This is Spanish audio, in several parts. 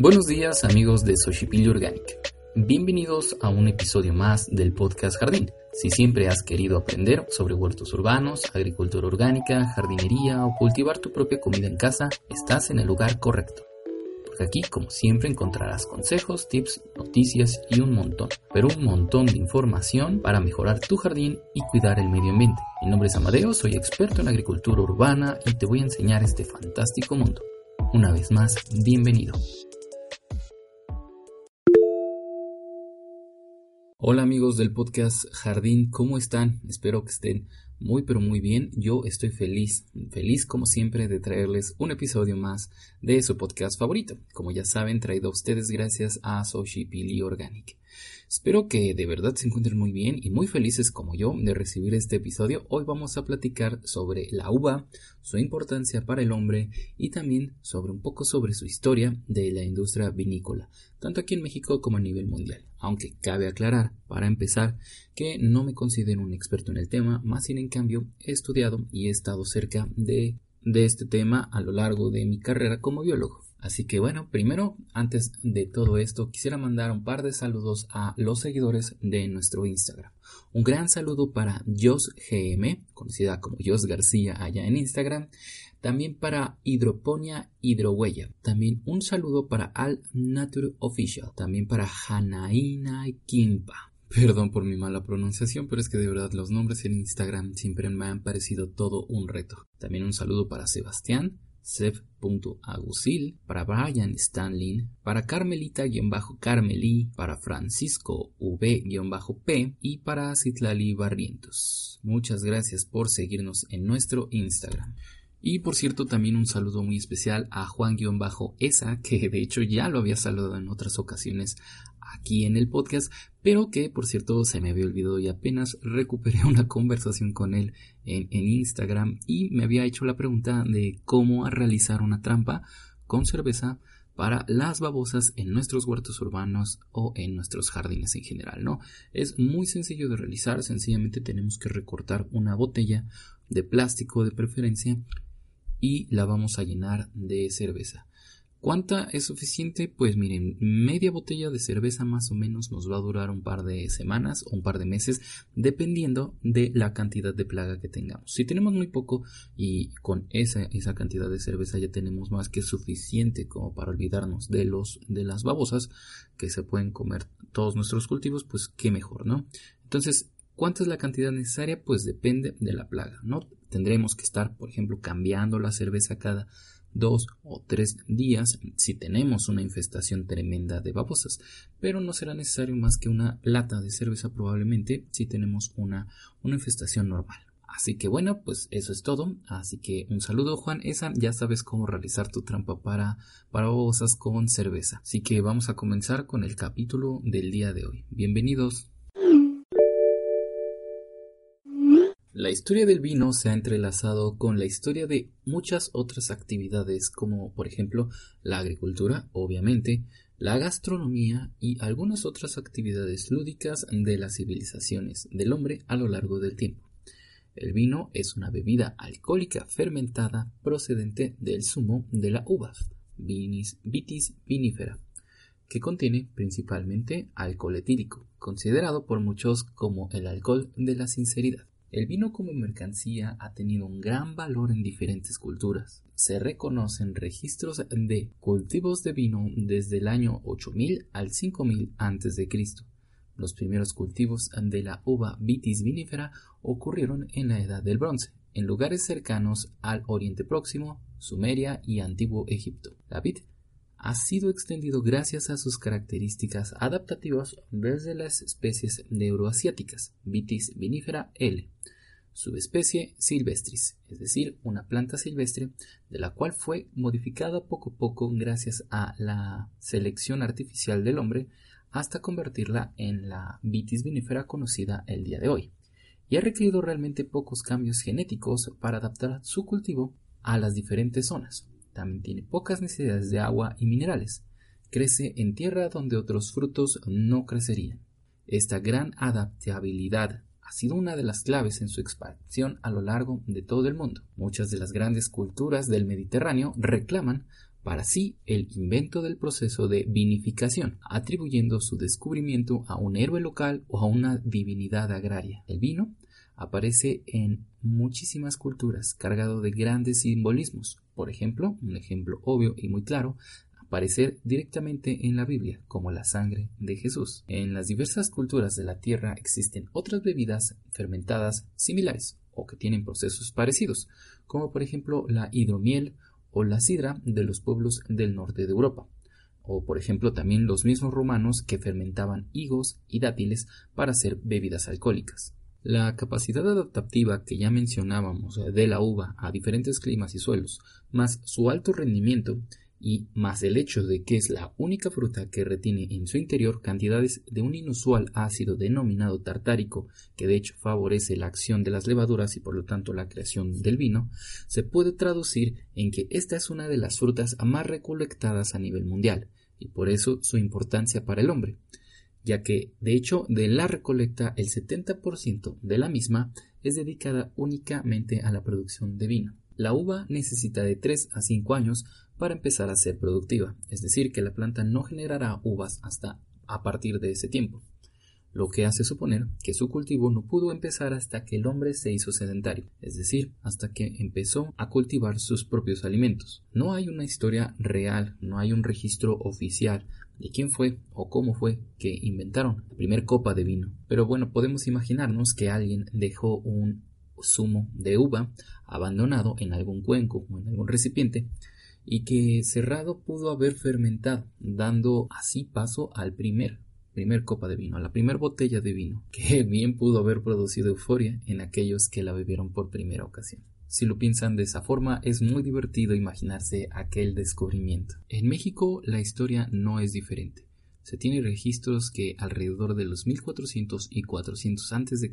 Buenos días amigos de Xochipilli Organic. Bienvenidos a un episodio más del podcast Jardín. Si siempre has querido aprender sobre huertos urbanos, agricultura orgánica, jardinería o cultivar tu propia comida en casa, estás en el lugar correcto. Porque aquí, como siempre, encontrarás consejos, tips, noticias y un montón, pero un montón de información para mejorar tu jardín y cuidar el medio ambiente. Mi nombre es Amadeo, soy experto en agricultura urbana y te voy a enseñar este fantástico mundo. Una vez más, bienvenido. Hola amigos del podcast Jardín, ¿cómo están? Espero que estén muy pero muy bien. Yo estoy feliz, feliz como siempre de traerles un episodio más de su podcast favorito. Como ya saben, traído a ustedes gracias a Soshi Pili Organic. Espero que de verdad se encuentren muy bien y muy felices como yo de recibir este episodio. Hoy vamos a platicar sobre la uva, su importancia para el hombre y también sobre un poco sobre su historia de la industria vinícola, tanto aquí en México como a nivel mundial. Aunque cabe aclarar, para empezar, que no me considero un experto en el tema, más sin en cambio he estudiado y he estado cerca de, de este tema a lo largo de mi carrera como biólogo. Así que bueno, primero, antes de todo esto, quisiera mandar un par de saludos a los seguidores de nuestro Instagram. Un gran saludo para Jos GM, conocida como Jos García allá en Instagram. También para Hidroponia Hidrohuella. También un saludo para Al Nature Official. También para Hanaina Kimpa. Perdón por mi mala pronunciación, pero es que de verdad los nombres en Instagram siempre me han parecido todo un reto. También un saludo para Sebastián, Seb.agusil, para Brian Stanley, para Carmelita-Carmelí, para Francisco V-P y para Citlali Barrientos. Muchas gracias por seguirnos en nuestro Instagram. Y por cierto, también un saludo muy especial a Juan-Esa, que de hecho ya lo había saludado en otras ocasiones aquí en el podcast, pero que por cierto se me había olvidado y apenas recuperé una conversación con él en, Instagram y me había hecho la pregunta de cómo realizar una trampa con cerveza para las babosas en nuestros huertos urbanos o en nuestros jardines en general, ¿no? Es muy sencillo de realizar, sencillamente tenemos que recortar una botella de plástico de preferencia y la vamos a llenar de cerveza. ¿Cuánta es suficiente? Pues miren, media botella de cerveza más o menos nos va a durar un par de semanas o un par de meses, dependiendo de la cantidad de plaga que tengamos. Si tenemos muy poco y con esa, esa cantidad de cerveza ya tenemos más que suficiente como para olvidarnos de los de las babosas que se pueden comer todos nuestros cultivos, pues qué mejor, ¿no? Entonces, ¿cuánta es la cantidad necesaria? Pues depende de la plaga, ¿no? Tendremos que estar, por ejemplo, cambiando la cerveza cada dos o tres días si tenemos una infestación tremenda de babosas, pero no será necesario más que una lata de cerveza probablemente si tenemos una, una infestación normal. Así que bueno, pues eso es todo. Así que un saludo Juan Esa, ya sabes cómo realizar tu trampa para, para babosas con cerveza. Así que vamos a comenzar con el capítulo del día de hoy. Bienvenidos. La historia del vino se ha entrelazado con la historia de muchas otras actividades como por ejemplo la agricultura, obviamente, la gastronomía y algunas otras actividades lúdicas de las civilizaciones del hombre a lo largo del tiempo. El vino es una bebida alcohólica fermentada procedente del zumo de la uva, vinis, vitis vinifera, que contiene principalmente alcohol etílico, considerado por muchos como el alcohol de la sinceridad. El vino como mercancía ha tenido un gran valor en diferentes culturas. Se reconocen registros de cultivos de vino desde el año 8000 al 5000 a.C. Los primeros cultivos de la uva vitis vinifera ocurrieron en la Edad del Bronce, en lugares cercanos al Oriente Próximo, Sumeria y Antiguo Egipto. La vid ha sido extendido gracias a sus características adaptativas desde las especies neuroasiáticas, Vitis vinifera L, subespecie silvestris, es decir, una planta silvestre de la cual fue modificada poco a poco gracias a la selección artificial del hombre hasta convertirla en la vitis vinifera conocida el día de hoy. Y ha requerido realmente pocos cambios genéticos para adaptar su cultivo a las diferentes zonas. También tiene pocas necesidades de agua y minerales. Crece en tierra donde otros frutos no crecerían. Esta gran adaptabilidad ha sido una de las claves en su expansión a lo largo de todo el mundo. Muchas de las grandes culturas del Mediterráneo reclaman para sí el invento del proceso de vinificación, atribuyendo su descubrimiento a un héroe local o a una divinidad agraria. El vino aparece en muchísimas culturas cargado de grandes simbolismos. Por ejemplo, un ejemplo obvio y muy claro, aparecer directamente en la Biblia como la sangre de Jesús. En las diversas culturas de la tierra existen otras bebidas fermentadas similares o que tienen procesos parecidos, como por ejemplo la hidromiel o la sidra de los pueblos del norte de Europa, o por ejemplo también los mismos romanos que fermentaban higos y dátiles para hacer bebidas alcohólicas. La capacidad adaptativa que ya mencionábamos de la uva a diferentes climas y suelos, más su alto rendimiento, y más el hecho de que es la única fruta que retiene en su interior cantidades de un inusual ácido denominado tartárico, que de hecho favorece la acción de las levaduras y por lo tanto la creación del vino, se puede traducir en que esta es una de las frutas más recolectadas a nivel mundial, y por eso su importancia para el hombre, ya que de hecho de la recolecta el 70% de la misma es dedicada únicamente a la producción de vino. La uva necesita de 3 a 5 años para empezar a ser productiva, es decir, que la planta no generará uvas hasta a partir de ese tiempo, lo que hace suponer que su cultivo no pudo empezar hasta que el hombre se hizo sedentario, es decir, hasta que empezó a cultivar sus propios alimentos. No hay una historia real, no hay un registro oficial de quién fue o cómo fue que inventaron la primera copa de vino. Pero bueno, podemos imaginarnos que alguien dejó un zumo de uva abandonado en algún cuenco o en algún recipiente y que cerrado pudo haber fermentado, dando así paso al primer, primer copa de vino, a la primera botella de vino, que bien pudo haber producido euforia en aquellos que la bebieron por primera ocasión. Si lo piensan de esa forma, es muy divertido imaginarse aquel descubrimiento. En México la historia no es diferente. Se tienen registros que alrededor de los 1400 y 400 a.C.,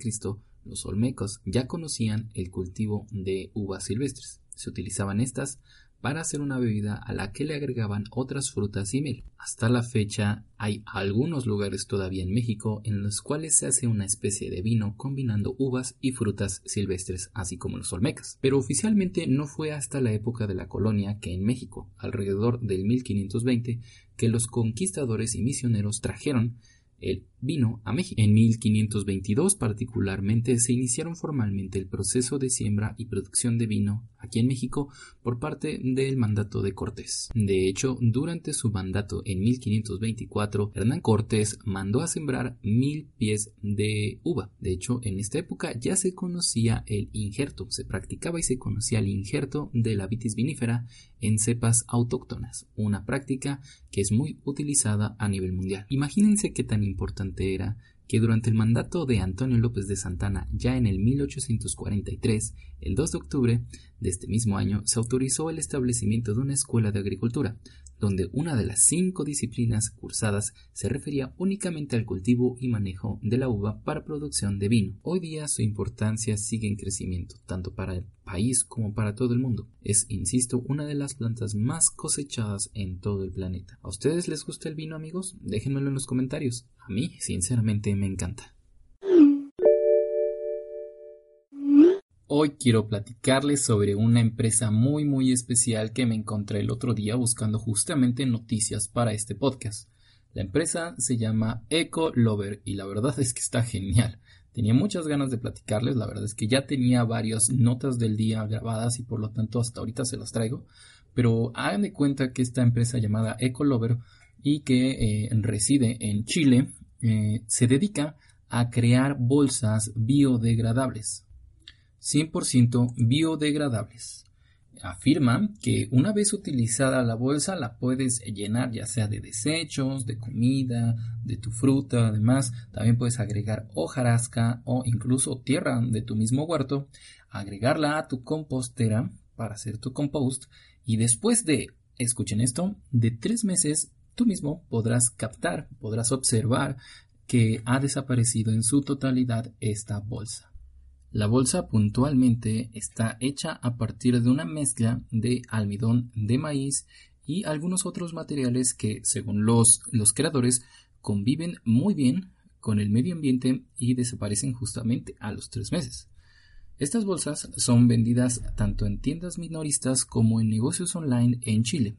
los olmecos ya conocían el cultivo de uvas silvestres. Se utilizaban estas para hacer una bebida a la que le agregaban otras frutas y miel. Hasta la fecha hay algunos lugares todavía en México en los cuales se hace una especie de vino combinando uvas y frutas silvestres, así como los olmecas. Pero oficialmente no fue hasta la época de la colonia que en México, alrededor del 1520, que los conquistadores y misioneros trajeron el vino a México. En 1522 particularmente se iniciaron formalmente el proceso de siembra y producción de vino aquí en México por parte del mandato de Cortés. De hecho, durante su mandato en 1524, Hernán Cortés mandó a sembrar mil pies de uva. De hecho, en esta época ya se conocía el injerto, se practicaba y se conocía el injerto de la vitis vinífera en cepas autóctonas, una práctica que es muy utilizada a nivel mundial. Imagínense qué tan importante era que durante el mandato de Antonio López de Santana, ya en el 1843, el 2 de octubre de este mismo año, se autorizó el establecimiento de una escuela de agricultura, donde una de las cinco disciplinas cursadas se refería únicamente al cultivo y manejo de la uva para producción de vino. Hoy día su importancia sigue en crecimiento, tanto para el país como para todo el mundo. Es, insisto, una de las plantas más cosechadas en todo el planeta. ¿A ustedes les gusta el vino, amigos? Déjenmelo en los comentarios. A mí, sinceramente, me encanta. Hoy quiero platicarles sobre una empresa muy muy especial que me encontré el otro día buscando justamente noticias para este podcast. La empresa se llama Eco Lover y la verdad es que está genial. Tenía muchas ganas de platicarles, la verdad es que ya tenía varias notas del día grabadas y por lo tanto hasta ahorita se las traigo, pero hagan de cuenta que esta empresa llamada Eco Lover y que eh, reside en Chile eh, se dedica a crear bolsas biodegradables. 100% biodegradables. afirma que una vez utilizada la bolsa la puedes llenar ya sea de desechos, de comida, de tu fruta, además también puedes agregar hojarasca o incluso tierra de tu mismo huerto, agregarla a tu compostera para hacer tu compost y después de, escuchen esto, de tres meses tú mismo podrás captar, podrás observar que ha desaparecido en su totalidad esta bolsa. La bolsa puntualmente está hecha a partir de una mezcla de almidón de maíz y algunos otros materiales que, según los, los creadores, conviven muy bien con el medio ambiente y desaparecen justamente a los tres meses. Estas bolsas son vendidas tanto en tiendas minoristas como en negocios online en Chile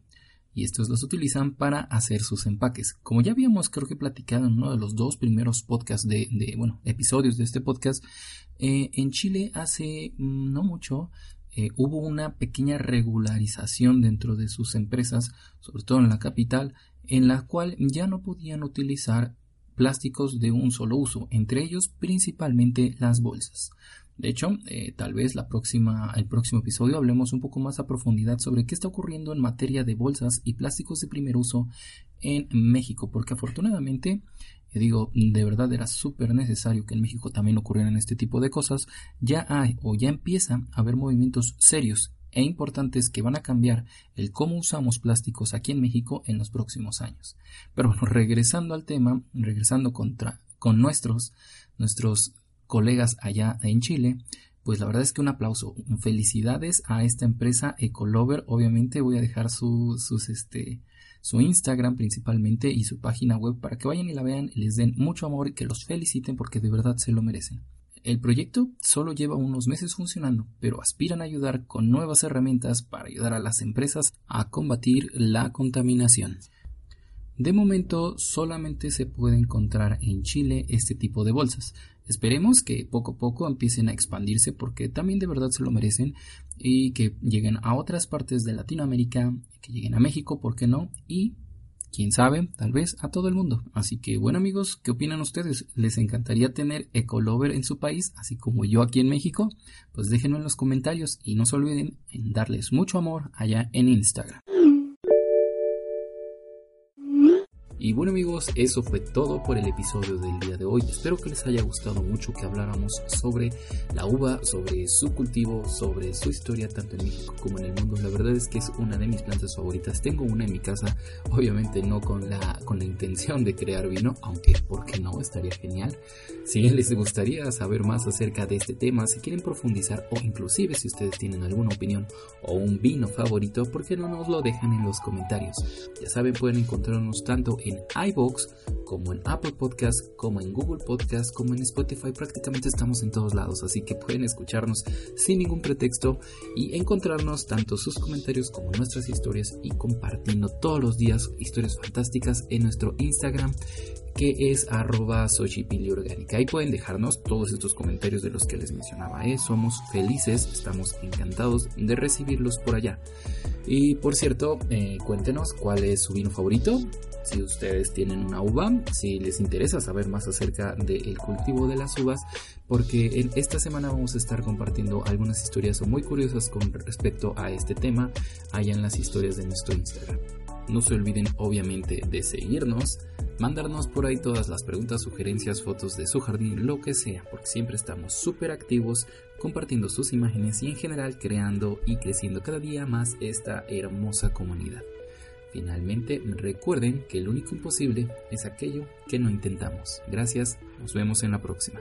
y estos los utilizan para hacer sus empaques. Como ya habíamos creo que platicado en uno de los dos primeros podcasts de, bueno, episodios de este podcast, eh, en Chile hace mm, no mucho eh, hubo una pequeña regularización dentro de sus empresas, sobre todo en la capital, en la cual ya no podían utilizar plásticos de un solo uso, entre ellos principalmente las bolsas. De hecho, eh, tal vez la próxima, el próximo episodio hablemos un poco más a profundidad sobre qué está ocurriendo en materia de bolsas y plásticos de primer uso en México, porque afortunadamente, eh, digo, de verdad era súper necesario que en México también ocurrieran este tipo de cosas, ya hay o ya empieza a haber movimientos serios e importantes que van a cambiar el cómo usamos plásticos aquí en México en los próximos años. Pero bueno, regresando al tema, regresando contra, con nuestros, nuestros colegas allá en Chile, pues la verdad es que un aplauso, felicidades a esta empresa Ecolover, obviamente voy a dejar su, sus este su Instagram principalmente y su página web para que vayan y la vean les den mucho amor y que los feliciten porque de verdad se lo merecen. El proyecto solo lleva unos meses funcionando, pero aspiran a ayudar con nuevas herramientas para ayudar a las empresas a combatir la contaminación. De momento solamente se puede encontrar en Chile este tipo de bolsas. Esperemos que poco a poco empiecen a expandirse porque también de verdad se lo merecen y que lleguen a otras partes de Latinoamérica, que lleguen a México, ¿por qué no? Y quién sabe, tal vez a todo el mundo. Así que bueno amigos, ¿qué opinan ustedes? ¿Les encantaría tener Ecolover en su país, así como yo aquí en México? Pues déjenlo en los comentarios y no se olviden en darles mucho amor allá en Instagram. Y bueno amigos, eso fue todo por el episodio del día de hoy. Espero que les haya gustado mucho que habláramos sobre la uva, sobre su cultivo, sobre su historia tanto en México como en el mundo. La verdad es que es una de mis plantas favoritas. Tengo una en mi casa, obviamente no con la, con la intención de crear vino, aunque ¿por qué no? Estaría genial. Si les gustaría saber más acerca de este tema, si quieren profundizar o inclusive si ustedes tienen alguna opinión o un vino favorito, ¿por qué no nos lo dejan en los comentarios? Ya saben, pueden encontrarnos tanto en en iBox, como en Apple Podcast, como en Google Podcast, como en Spotify. Prácticamente estamos en todos lados, así que pueden escucharnos sin ningún pretexto y encontrarnos tanto sus comentarios como nuestras historias y compartiendo todos los días historias fantásticas en nuestro Instagram que es arroba orgánica. Ahí pueden dejarnos todos estos comentarios de los que les mencionaba. ¿eh? Somos felices, estamos encantados de recibirlos por allá. Y por cierto, eh, cuéntenos cuál es su vino favorito, si ustedes tienen una uva, si les interesa saber más acerca del cultivo de las uvas, porque en esta semana vamos a estar compartiendo algunas historias muy curiosas con respecto a este tema allá en las historias de nuestro Instagram. No se olviden obviamente de seguirnos, mandarnos por ahí todas las preguntas, sugerencias, fotos de su jardín, lo que sea, porque siempre estamos súper activos compartiendo sus imágenes y en general creando y creciendo cada día más esta hermosa comunidad. Finalmente, recuerden que lo único imposible es aquello que no intentamos. Gracias, nos vemos en la próxima.